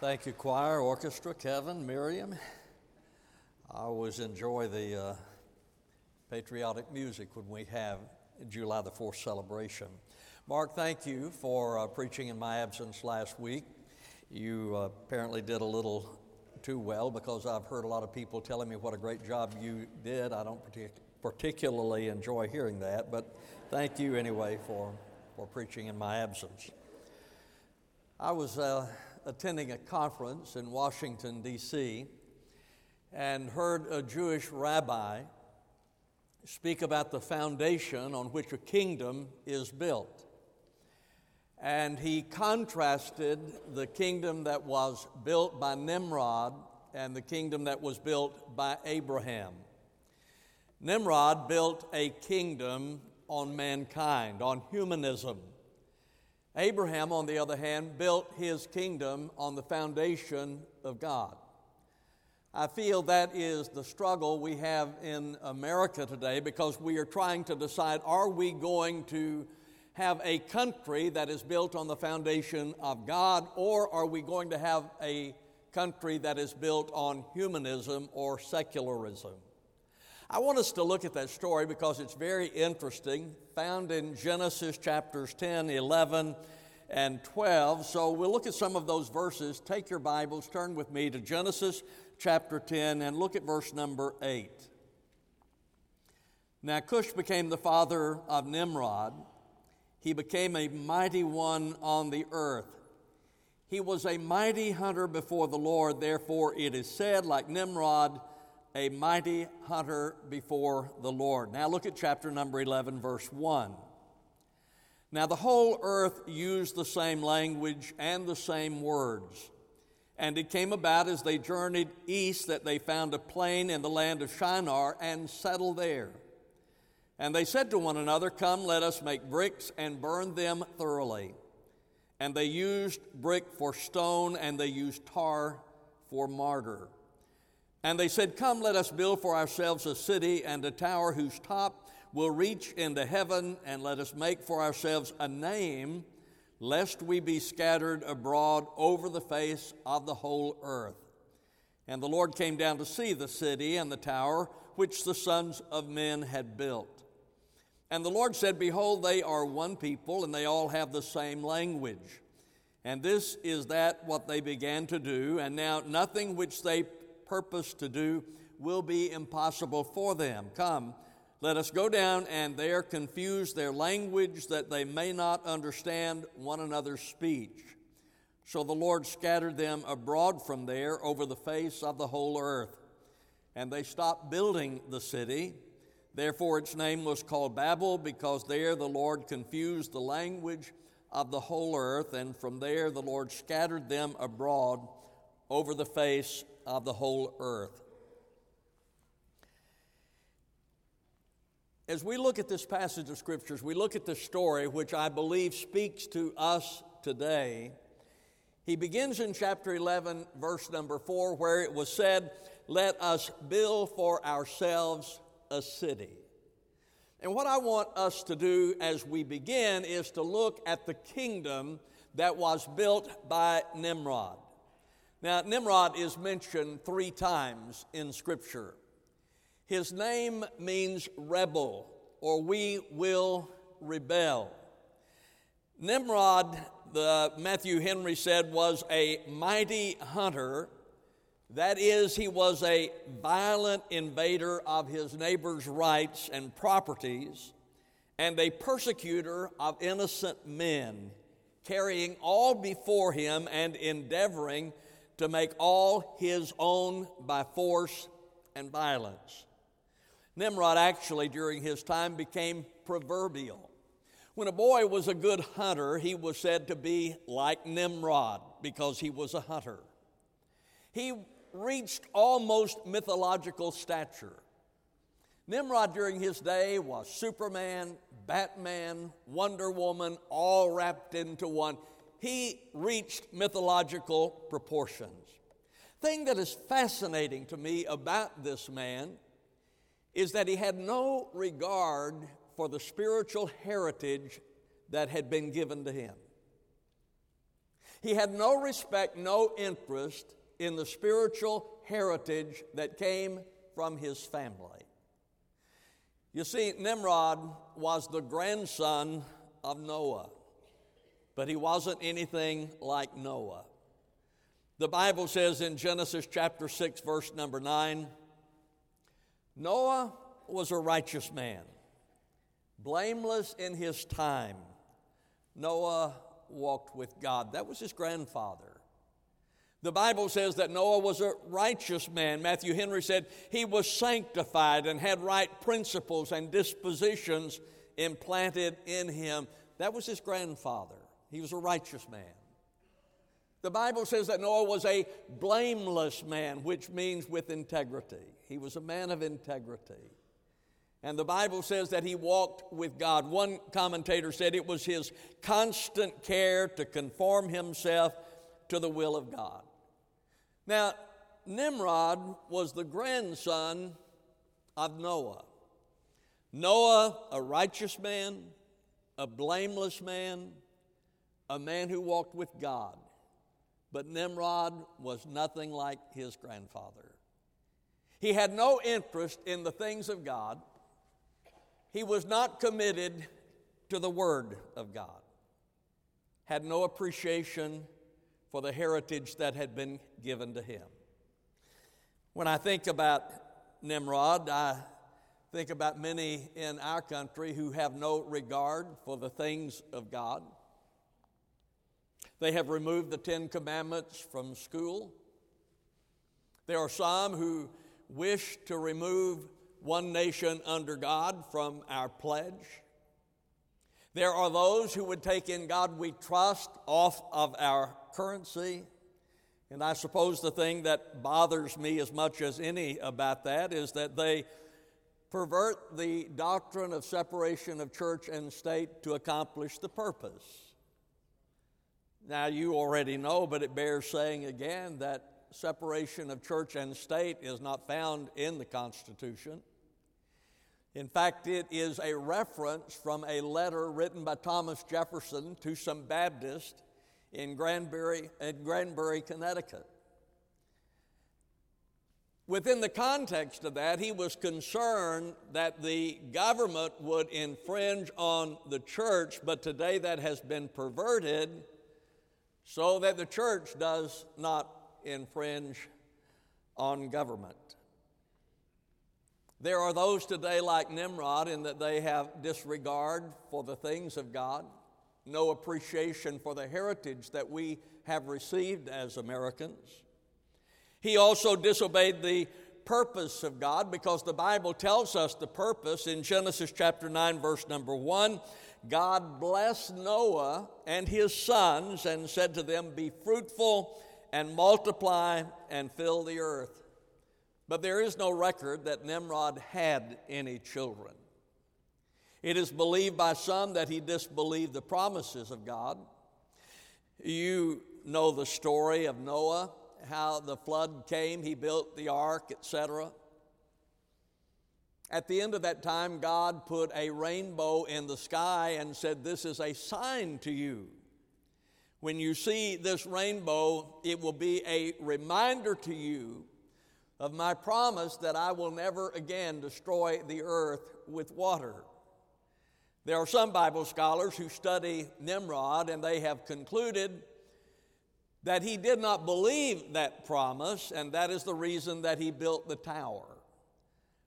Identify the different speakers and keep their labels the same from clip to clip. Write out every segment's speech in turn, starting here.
Speaker 1: Thank you, choir, orchestra, Kevin, Miriam. I always enjoy the uh, patriotic music when we have July the 4th celebration. Mark, thank you for uh, preaching in my absence last week. You uh, apparently did a little too well because I've heard a lot of people telling me what a great job you did. I don't partic- particularly enjoy hearing that, but thank you anyway for, for preaching in my absence. I was uh, attending a conference in Washington, D.C., and heard a Jewish rabbi speak about the foundation on which a kingdom is built. And he contrasted the kingdom that was built by Nimrod and the kingdom that was built by Abraham. Nimrod built a kingdom on mankind, on humanism. Abraham, on the other hand, built his kingdom on the foundation of God. I feel that is the struggle we have in America today because we are trying to decide are we going to have a country that is built on the foundation of God or are we going to have a country that is built on humanism or secularism? I want us to look at that story because it's very interesting, found in Genesis chapters 10, 11, and 12. So we'll look at some of those verses. Take your Bibles, turn with me to Genesis chapter 10 and look at verse number 8. Now, Cush became the father of Nimrod. He became a mighty one on the earth. He was a mighty hunter before the Lord, therefore, it is said, like Nimrod, a mighty hunter before the Lord. Now, look at chapter number 11, verse 1. Now, the whole earth used the same language and the same words. And it came about as they journeyed east that they found a plain in the land of Shinar and settled there. And they said to one another, Come, let us make bricks and burn them thoroughly. And they used brick for stone, and they used tar for mortar. And they said, Come, let us build for ourselves a city and a tower whose top will reach into heaven, and let us make for ourselves a name lest we be scattered abroad over the face of the whole earth. And the Lord came down to see the city and the tower which the sons of men had built. And the Lord said, Behold, they are one people, and they all have the same language. And this is that what they began to do, and now nothing which they purpose to do will be impossible for them. Come, let us go down and there confuse their language that they may not understand one another's speech. So the Lord scattered them abroad from there over the face of the whole earth. And they stopped building the city. Therefore, its name was called Babel, because there the Lord confused the language of the whole earth. And from there the Lord scattered them abroad over the face of the whole earth. As we look at this passage of scriptures, we look at this story, which I believe speaks to us today. He begins in chapter 11, verse number 4, where it was said, Let us build for ourselves a city. And what I want us to do as we begin is to look at the kingdom that was built by Nimrod. Now, Nimrod is mentioned three times in Scripture. His name means rebel, or we will rebel. Nimrod, the Matthew Henry said, was a mighty hunter. That is, he was a violent invader of his neighbor's rights and properties, and a persecutor of innocent men, carrying all before him and endeavoring to make all his own by force and violence. Nimrod actually, during his time, became proverbial. When a boy was a good hunter, he was said to be like Nimrod because he was a hunter. He reached almost mythological stature. Nimrod during his day was Superman, Batman, Wonder Woman, all wrapped into one. He reached mythological proportions. Thing that is fascinating to me about this man is that he had no regard for the spiritual heritage that had been given to him. He had no respect, no interest in the spiritual heritage that came from his family. You see, Nimrod was the grandson of Noah, but he wasn't anything like Noah. The Bible says in Genesis chapter 6, verse number 9 Noah was a righteous man, blameless in his time. Noah walked with God. That was his grandfather. The Bible says that Noah was a righteous man. Matthew Henry said he was sanctified and had right principles and dispositions implanted in him. That was his grandfather. He was a righteous man. The Bible says that Noah was a blameless man, which means with integrity. He was a man of integrity. And the Bible says that he walked with God. One commentator said it was his constant care to conform himself to the will of God. Now, Nimrod was the grandson of Noah. Noah, a righteous man, a blameless man, a man who walked with God. But Nimrod was nothing like his grandfather. He had no interest in the things of God. He was not committed to the Word of God, had no appreciation for the heritage that had been given to him. When I think about Nimrod, I think about many in our country who have no regard for the things of God. They have removed the Ten Commandments from school. There are some who wish to remove one nation under God from our pledge. There are those who would take in God we trust off of our currency. And I suppose the thing that bothers me as much as any about that is that they pervert the doctrine of separation of church and state to accomplish the purpose. Now, you already know, but it bears saying again that separation of church and state is not found in the Constitution. In fact, it is a reference from a letter written by Thomas Jefferson to some Baptist in Granbury, in Granbury, Connecticut. Within the context of that, he was concerned that the government would infringe on the church, but today that has been perverted so that the church does not infringe on government. There are those today like Nimrod in that they have disregard for the things of God, no appreciation for the heritage that we have received as Americans. He also disobeyed the purpose of God because the Bible tells us the purpose in Genesis chapter 9, verse number 1. God blessed Noah and his sons and said to them, Be fruitful and multiply and fill the earth. But there is no record that Nimrod had any children. It is believed by some that he disbelieved the promises of God. You know the story of Noah, how the flood came, he built the ark, etc. At the end of that time, God put a rainbow in the sky and said, This is a sign to you. When you see this rainbow, it will be a reminder to you of my promise that I will never again destroy the earth with water. There are some Bible scholars who study Nimrod and they have concluded that he did not believe that promise, and that is the reason that he built the tower.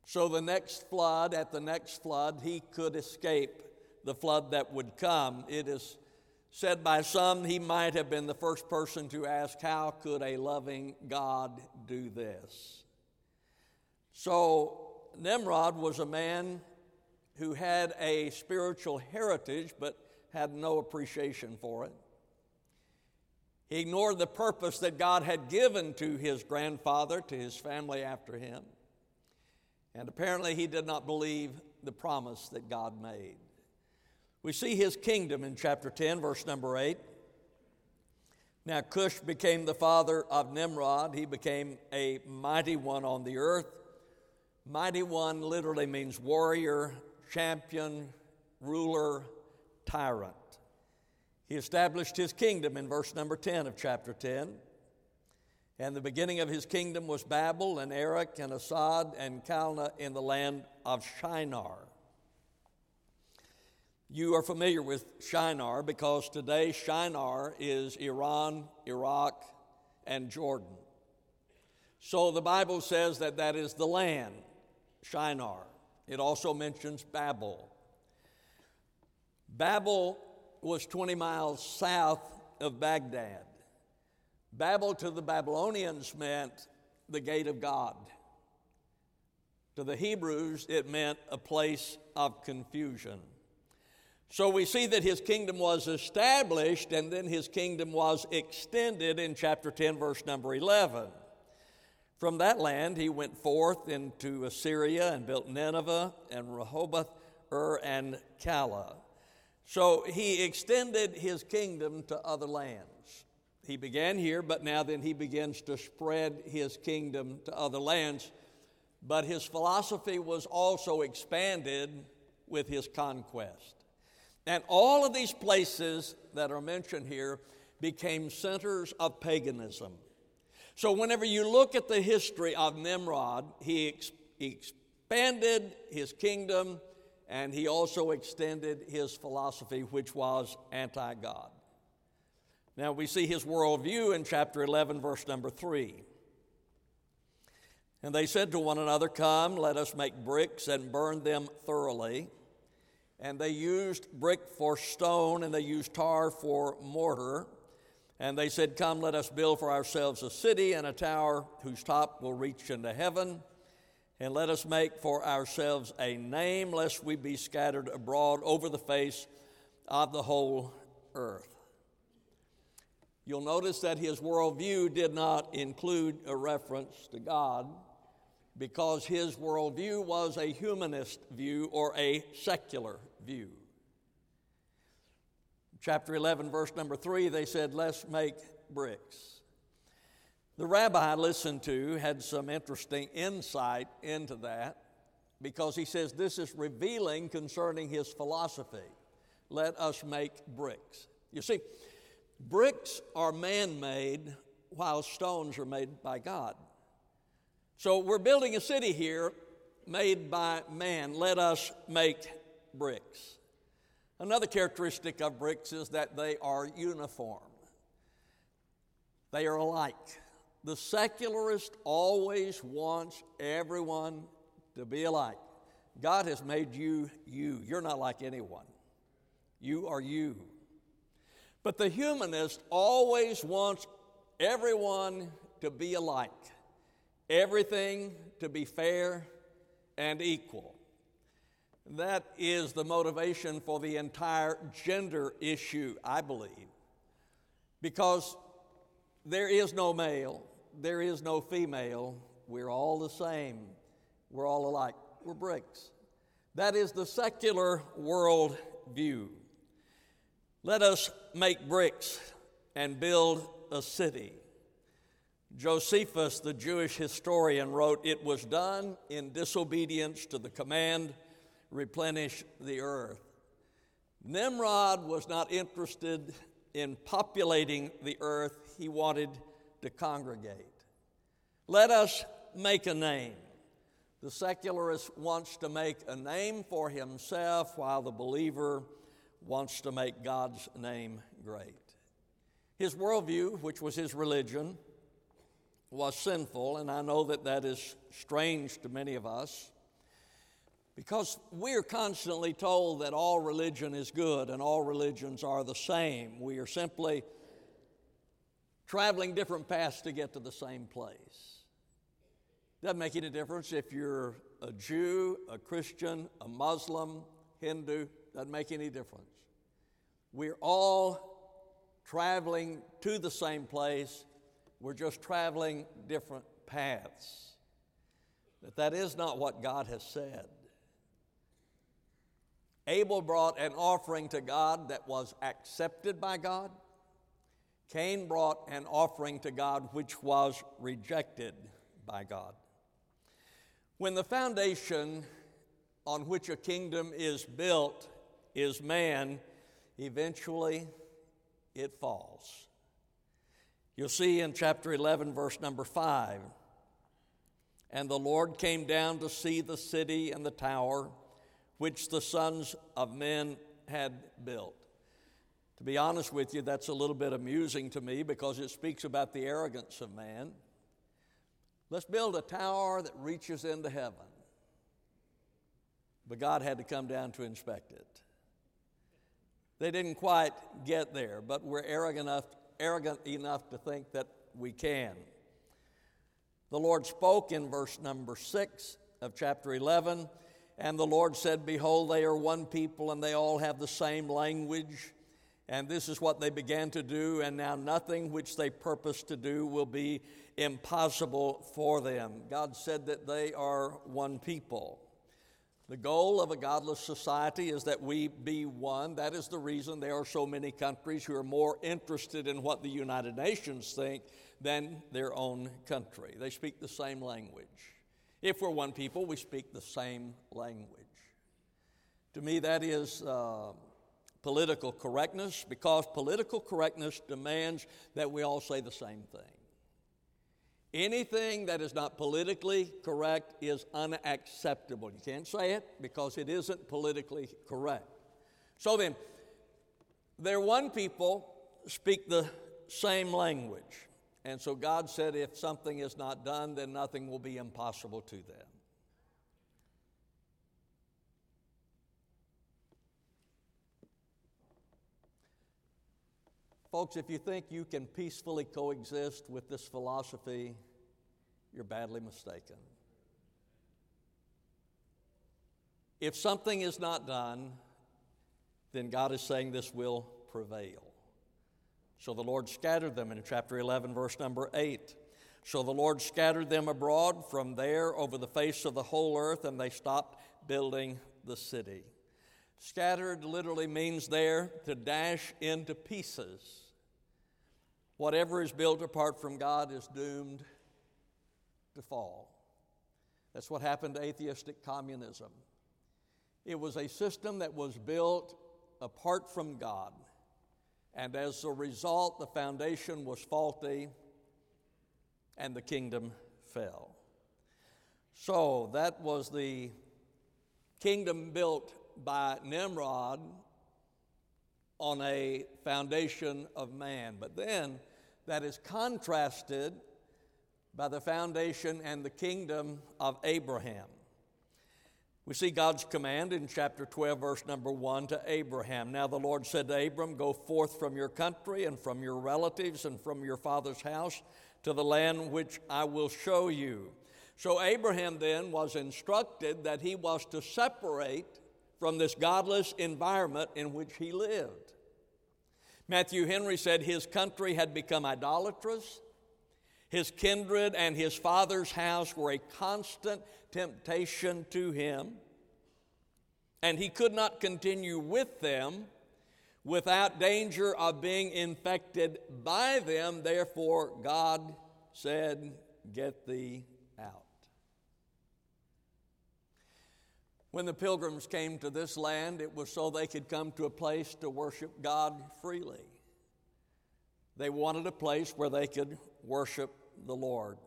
Speaker 1: So, the next flood, at the next flood, he could escape the flood that would come. It is said by some he might have been the first person to ask, How could a loving God do this? So, Nimrod was a man who had a spiritual heritage but had no appreciation for it. He ignored the purpose that God had given to his grandfather, to his family after him. And apparently, he did not believe the promise that God made. We see his kingdom in chapter 10, verse number 8. Now, Cush became the father of Nimrod. He became a mighty one on the earth. Mighty one literally means warrior, champion, ruler, tyrant. He established his kingdom in verse number 10 of chapter 10. And the beginning of his kingdom was Babel and Erech and Accad and Calneh in the land of Shinar. You are familiar with Shinar because today Shinar is Iran, Iraq, and Jordan. So the Bible says that that is the land, Shinar. It also mentions Babel. Babel was 20 miles south of Baghdad. Babel to the Babylonians meant the gate of God. To the Hebrews, it meant a place of confusion. So we see that his kingdom was established and then his kingdom was extended in chapter 10, verse number 11. From that land, he went forth into Assyria and built Nineveh and Rehoboth, Ur, and Calah. So he extended his kingdom to other lands. He began here, but now then he begins to spread his kingdom to other lands. But his philosophy was also expanded with his conquest. And all of these places that are mentioned here became centers of paganism. So, whenever you look at the history of Nimrod, he, ex- he expanded his kingdom and he also extended his philosophy, which was anti God. Now we see his worldview in chapter 11, verse number 3. And they said to one another, Come, let us make bricks and burn them thoroughly. And they used brick for stone, and they used tar for mortar. And they said, Come, let us build for ourselves a city and a tower whose top will reach into heaven. And let us make for ourselves a name, lest we be scattered abroad over the face of the whole earth. You'll notice that his worldview did not include a reference to God because his worldview was a humanist view or a secular view. Chapter 11, verse number 3, they said, Let's make bricks. The rabbi I listened to had some interesting insight into that because he says this is revealing concerning his philosophy. Let us make bricks. You see, Bricks are man made, while stones are made by God. So we're building a city here made by man. Let us make bricks. Another characteristic of bricks is that they are uniform, they are alike. The secularist always wants everyone to be alike. God has made you you. You're not like anyone. You are you. But the humanist always wants everyone to be alike, everything to be fair and equal. That is the motivation for the entire gender issue, I believe, because there is no male, there is no female, we're all the same, we're all alike, we're bricks. That is the secular world view. Let us make bricks and build a city. Josephus, the Jewish historian, wrote, It was done in disobedience to the command, replenish the earth. Nimrod was not interested in populating the earth, he wanted to congregate. Let us make a name. The secularist wants to make a name for himself, while the believer wants to make God's name great. His worldview, which was his religion, was sinful, and I know that that is strange to many of us because we are constantly told that all religion is good and all religions are the same. We are simply traveling different paths to get to the same place. Doesn't make any difference if you're a Jew, a Christian, a Muslim, Hindu, doesn't make any difference. We're all traveling to the same place, we're just traveling different paths. But that is not what God has said. Abel brought an offering to God that was accepted by God. Cain brought an offering to God which was rejected by God. When the foundation on which a kingdom is built is man, eventually it falls. You'll see in chapter 11, verse number 5 And the Lord came down to see the city and the tower which the sons of men had built. To be honest with you, that's a little bit amusing to me because it speaks about the arrogance of man. Let's build a tower that reaches into heaven. But God had to come down to inspect it. They didn't quite get there, but we're arrogant enough, arrogant enough to think that we can. The Lord spoke in verse number 6 of chapter 11, and the Lord said, Behold, they are one people, and they all have the same language. And this is what they began to do, and now nothing which they purpose to do will be impossible for them. God said that they are one people. The goal of a godless society is that we be one. That is the reason there are so many countries who are more interested in what the United Nations think than their own country. They speak the same language. If we're one people, we speak the same language. To me, that is. Uh, political correctness because political correctness demands that we all say the same thing. Anything that is not politically correct is unacceptable. You can't say it because it isn't politically correct. So then, their one people speak the same language. And so God said, if something is not done, then nothing will be impossible to them. Folks, if you think you can peacefully coexist with this philosophy, you're badly mistaken. If something is not done, then God is saying this will prevail. So the Lord scattered them in chapter 11, verse number 8. So the Lord scattered them abroad from there over the face of the whole earth, and they stopped building the city. Scattered literally means there to dash into pieces. Whatever is built apart from God is doomed to fall. That's what happened to atheistic communism. It was a system that was built apart from God, and as a result, the foundation was faulty and the kingdom fell. So, that was the kingdom built by Nimrod on a foundation of man. But then that is contrasted by the foundation and the kingdom of Abraham. We see God's command in chapter 12, verse number 1 to Abraham. Now the Lord said to Abram, Go forth from your country and from your relatives and from your father's house to the land which I will show you. So Abraham then was instructed that he was to separate from this godless environment in which he lived. Matthew Henry said his country had become idolatrous. His kindred and his father's house were a constant temptation to him, and he could not continue with them without danger of being infected by them. Therefore, God said, Get thee When the pilgrims came to this land, it was so they could come to a place to worship God freely. They wanted a place where they could worship the Lord.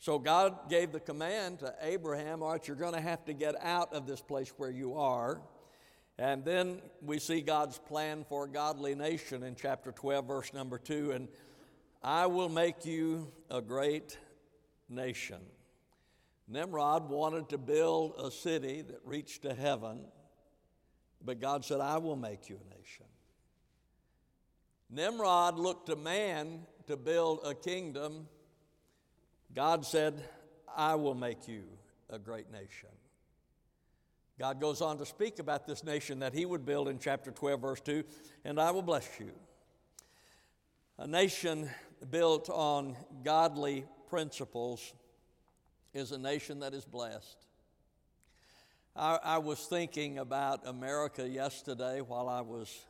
Speaker 1: So God gave the command to Abraham, all right, you're going to have to get out of this place where you are. And then we see God's plan for a godly nation in chapter 12, verse number 2. And I will make you a great nation. Nimrod wanted to build a city that reached to heaven, but God said, I will make you a nation. Nimrod looked to man to build a kingdom. God said, I will make you a great nation. God goes on to speak about this nation that he would build in chapter 12, verse 2, and I will bless you. A nation built on godly principles is a nation that is blessed. I, I, was thinking about America yesterday while I was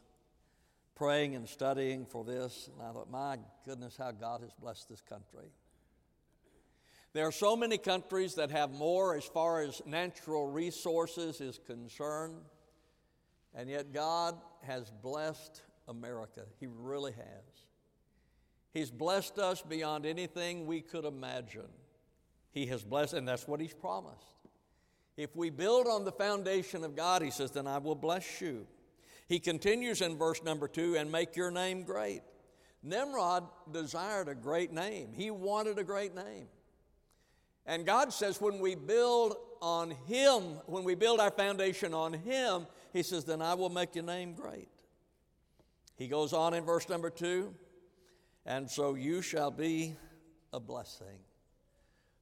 Speaker 1: praying and studying for this, and I thought, my goodness, how God has blessed this country. There are so many countries that have more as far as natural resources is concerned, and yet God has blessed America. He really has. He's blessed us beyond anything we could imagine. He has blessed, and that's what He's promised. If we build on the foundation of God, He says, then I will bless you. He continues in verse number two, and make your name great. Nimrod desired a great name, he wanted a great name. And God says, when we build on Him, when we build our foundation on Him, He says, then I will make your name great. He goes on in verse number two, and so you shall be a blessing.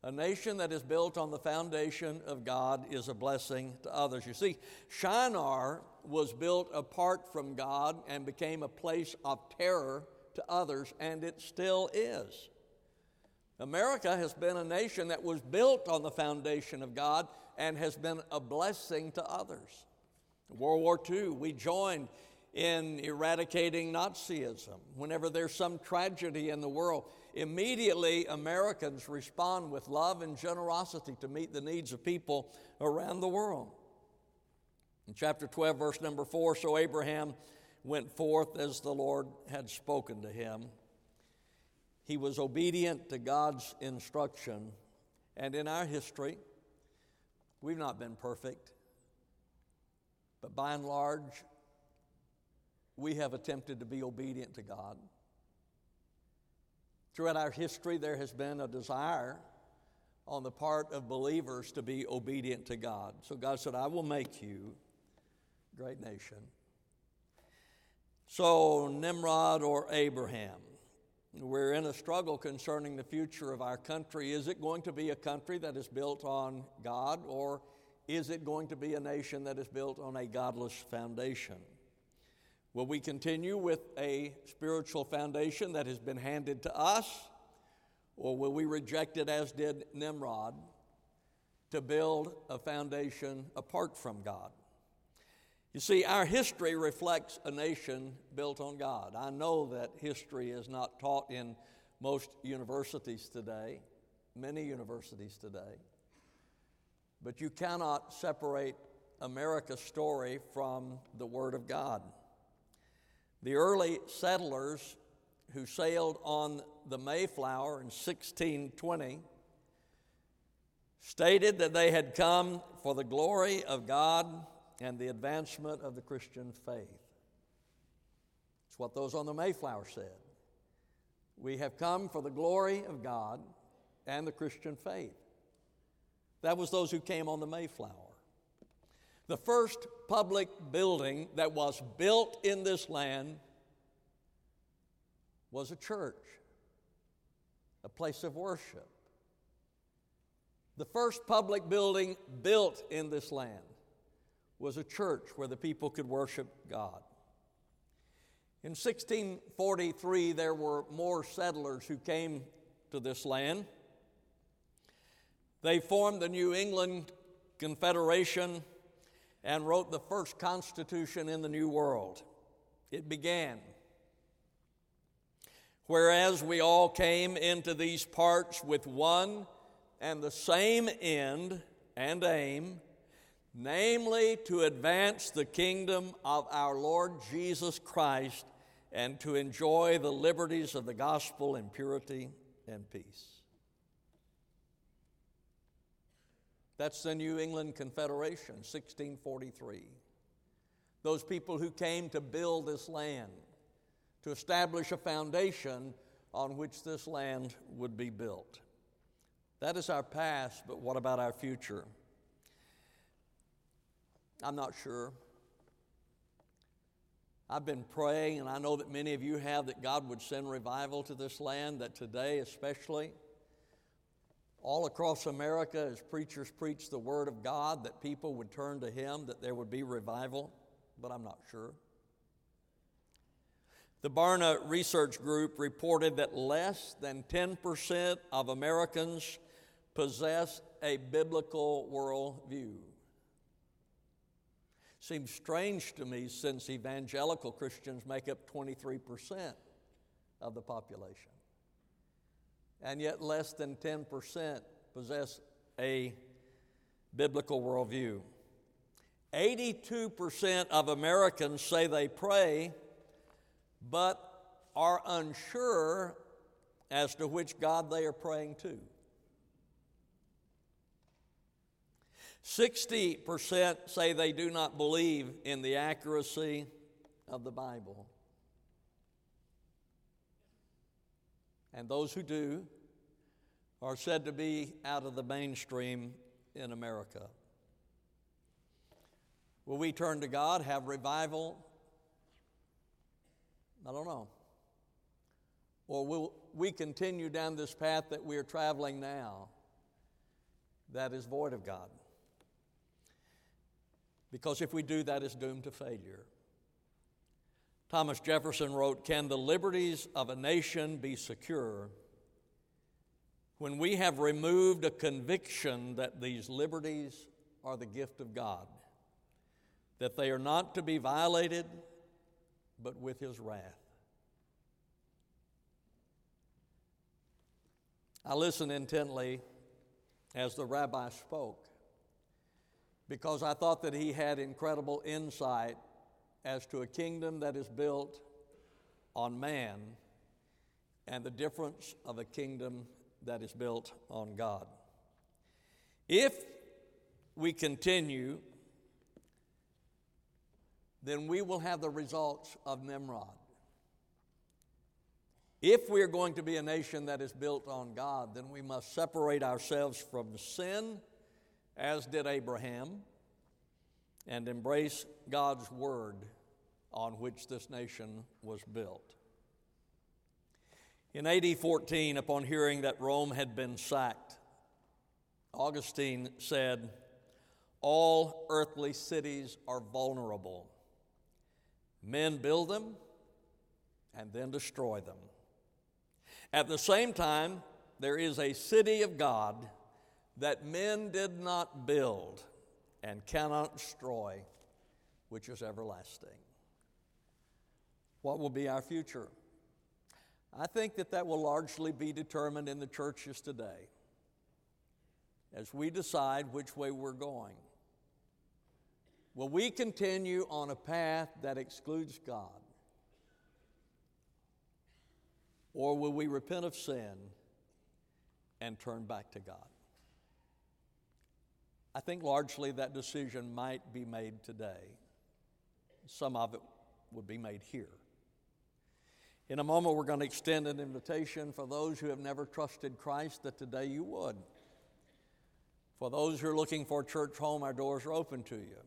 Speaker 1: A nation that is built on the foundation of God is a blessing to others. You see, Shinar was built apart from God and became a place of terror to others, and it still is. America has been a nation that was built on the foundation of God and has been a blessing to others. World War II, we joined in eradicating Nazism. Whenever there's some tragedy in the world, immediately Americans respond with love and generosity to meet the needs of people around the world. In chapter 12, verse number 4, so Abraham went forth as the Lord had spoken to him. He was obedient to God's instruction. And in our history, we've not been perfect, but by and large, we have attempted to be obedient to God. Throughout our history, there has been a desire on the part of believers to be obedient to God. So God said, I will make you great nation. So, Nimrod or Abraham, we're in a struggle concerning the future of our country. Is it going to be a country that is built on God, or is it going to be a nation that is built on a godless foundation? Will we continue with a spiritual foundation that has been handed to us, or will we reject it as did Nimrod to build a foundation apart from God? You see, our history reflects a nation built on God. I know that history is not taught in most universities today, many universities today, but you cannot separate America's story from the Word of God. The early settlers who sailed on the Mayflower in 1620 stated that they had come for the glory of God and the advancement of the Christian faith. It's what those on the Mayflower said. We have come for the glory of God and the Christian faith. That was those who came on the Mayflower. The first public building that was built in this land was a church, a place of worship. The first public building built in this land was a church where the people could worship God. In 1643, there were more settlers who came to this land. They formed the New England Confederation and wrote the first constitution in the New World. It began Whereas we all came into these parts with one and the same end and aim, namely to advance the kingdom of our Lord Jesus Christ and to enjoy the liberties of the gospel in purity and peace. That's the New England Confederation, 1643. Those people who came to build this land, to establish a foundation on which this land would be built. That is our past, but what about our future? I'm not sure. I've been praying, and I know that many of you have, that God would send revival to this land, that today, especially, all across America, as preachers preach the Word of God, that people would turn to Him, that there would be revival, but I'm not sure. The Barna Research Group reported that less than 10% of Americans possess a biblical worldview. Seems strange to me since evangelical Christians make up 23% of the population and yet less than 10% possess a biblical worldview. 82% of Americans say they pray, but are unsure as to which God they are praying to. 60% say they do not believe in the accuracy of the Bible. And those who do are said to be out of the mainstream in America. Will we turn to God, have revival? I don't know. Or will we continue down this path that we are traveling now that is void of God? Because if we do, that is doomed to failure. Thomas Jefferson wrote Can the liberties of a nation be secure when we have removed a conviction that these liberties are the gift of God, that they are not to be violated, but with His wrath? I listened intently as the rabbi spoke because I thought that he had incredible insight as to a kingdom that is built on man and the difference of a kingdom that is built on God. If we continue, then we will have the results of Nimrod. If we are going to be a nation that is built on God, then we must separate ourselves from sin as did Abraham, and embrace God's word on which this nation was built. In AD 14, upon hearing that Rome had been sacked, Augustine said, All earthly cities are vulnerable. Men build them and then destroy them. At the same time, there is a city of God that men did not build and cannot destroy, which is everlasting. What will be our future? I think that that will largely be determined in the churches today as we decide which way we're going. Will we continue on a path that excludes God? Or will we repent of sin and turn back to God? I think largely that decision might be made today. Some of it would be made here. In a moment, we're going to extend an invitation for those who have never trusted Christ that today you would. For those who are looking for a church home, our doors are open to you.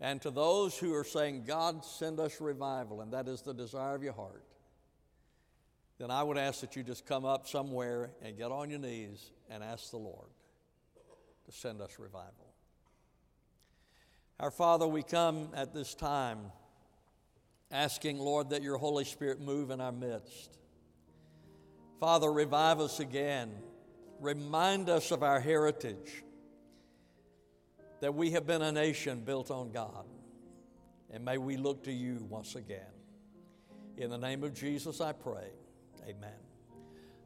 Speaker 1: And to those who are saying, God, send us revival, and that is the desire of your heart, then I would ask that you just come up somewhere and get on your knees and ask the Lord send us revival. Our Father, we come at this time asking, Lord, that your Holy Spirit move in our midst. Father, revive us again. Remind us of our heritage, that we have been a nation built on God. And may we look to you once again. In the name of Jesus, I pray. Amen.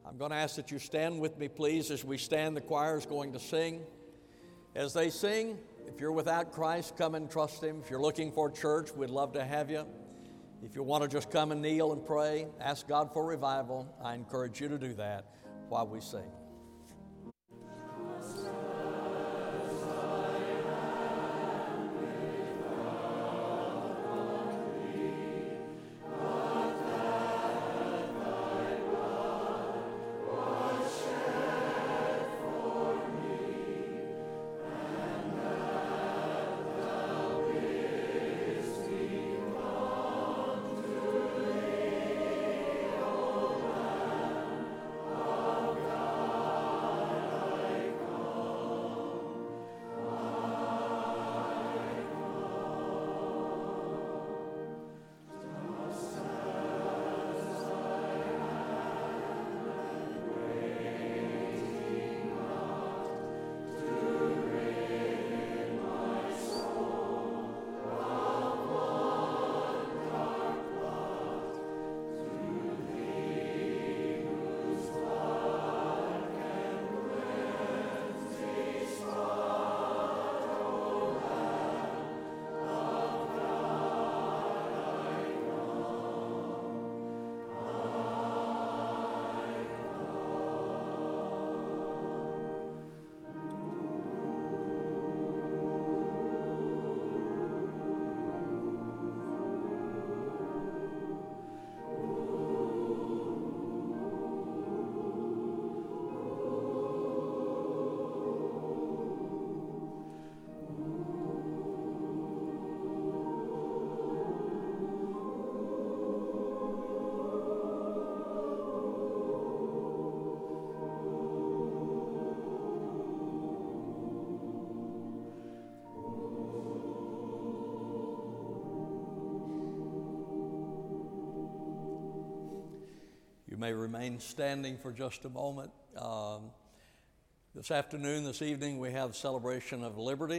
Speaker 1: I'm going to ask that you stand with me, please, as we stand. The choir is going to sing. As they sing, if you're without Christ, come and trust Him. If you're looking for a church, we'd love to have you. If you want to just come and kneel and pray, ask God for revival, I encourage you to do that while we sing. You may remain standing for just a moment. Um, this afternoon, this evening, we have celebration of liberty.